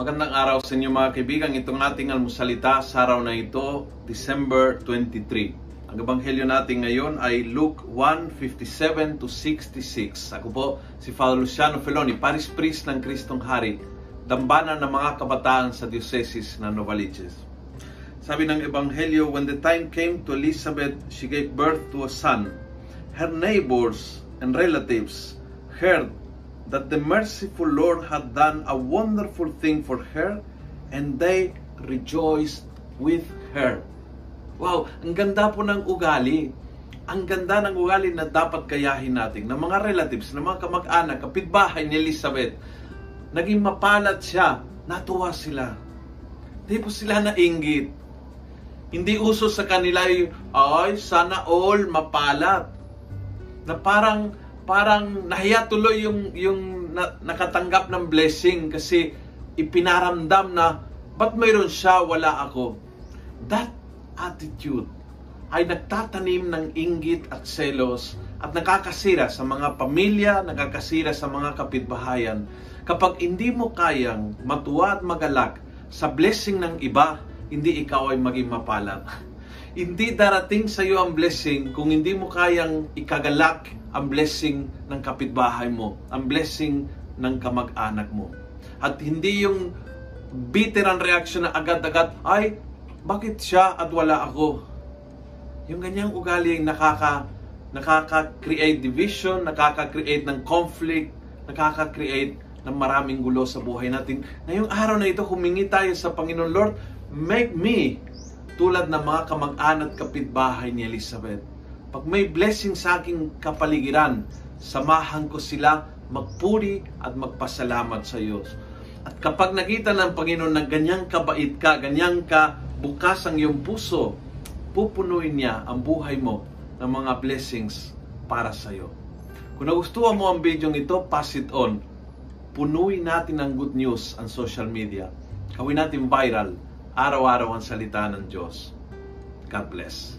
Magandang araw sa inyo mga kaibigan. Itong ating almusalita sa araw na ito, December 23. Ang ebanghelyo natin ngayon ay Luke 1:57 to 66. Ako po si Father Luciano Feloni, Paris Priest ng Kristong Hari, dambana ng mga kabataan sa Diocese ng Novaliches. Sabi ng ebanghelyo, when the time came to Elizabeth, she gave birth to a son. Her neighbors and relatives heard that the merciful Lord had done a wonderful thing for her and they rejoiced with her. Wow, ang ganda po ng ugali. Ang ganda ng ugali na dapat kayahin natin ng mga relatives, ng mga kamag-anak, kapitbahay ni Elizabeth. Naging mapalat siya. Natuwa sila. Di po sila nainggit. Hindi uso sa kanila yung, ay, sana all mapalat. Na parang parang nahiya tuloy yung yung na, nakatanggap ng blessing kasi ipinaramdam na ba't mayroon siya wala ako that attitude ay nagtatanim ng inggit at selos at nakakasira sa mga pamilya, nakakasira sa mga kapitbahayan. Kapag hindi mo kayang matuwa at magalak sa blessing ng iba, hindi ikaw ay maging mapalad. hindi darating sa iyo ang blessing kung hindi mo kayang ikagalak ang blessing ng kapitbahay mo, ang blessing ng kamag-anak mo. At hindi yung bitter ang reaction na agad-agad, ay, bakit siya at wala ako? Yung ganyang ugali ay nakaka, nakaka-create division, nakaka-create ng conflict, nakaka-create ng maraming gulo sa buhay natin. Ngayong araw na ito, humingi tayo sa Panginoon, Lord, make me tulad ng mga kamag-anak kapitbahay ni Elizabeth pag may blessing sa aking kapaligiran, samahan ko sila magpuri at magpasalamat sa Diyos. At kapag nakita ng Panginoon na ganyang kabait ka, ganyang ka bukas ang iyong puso, pupunuin niya ang buhay mo ng mga blessings para sa iyo. Kung nagustuhan mo ang video ito, pass it on. Punuin natin ng good news ang social media. Gawin natin viral, araw-araw ang salita ng Diyos. God bless.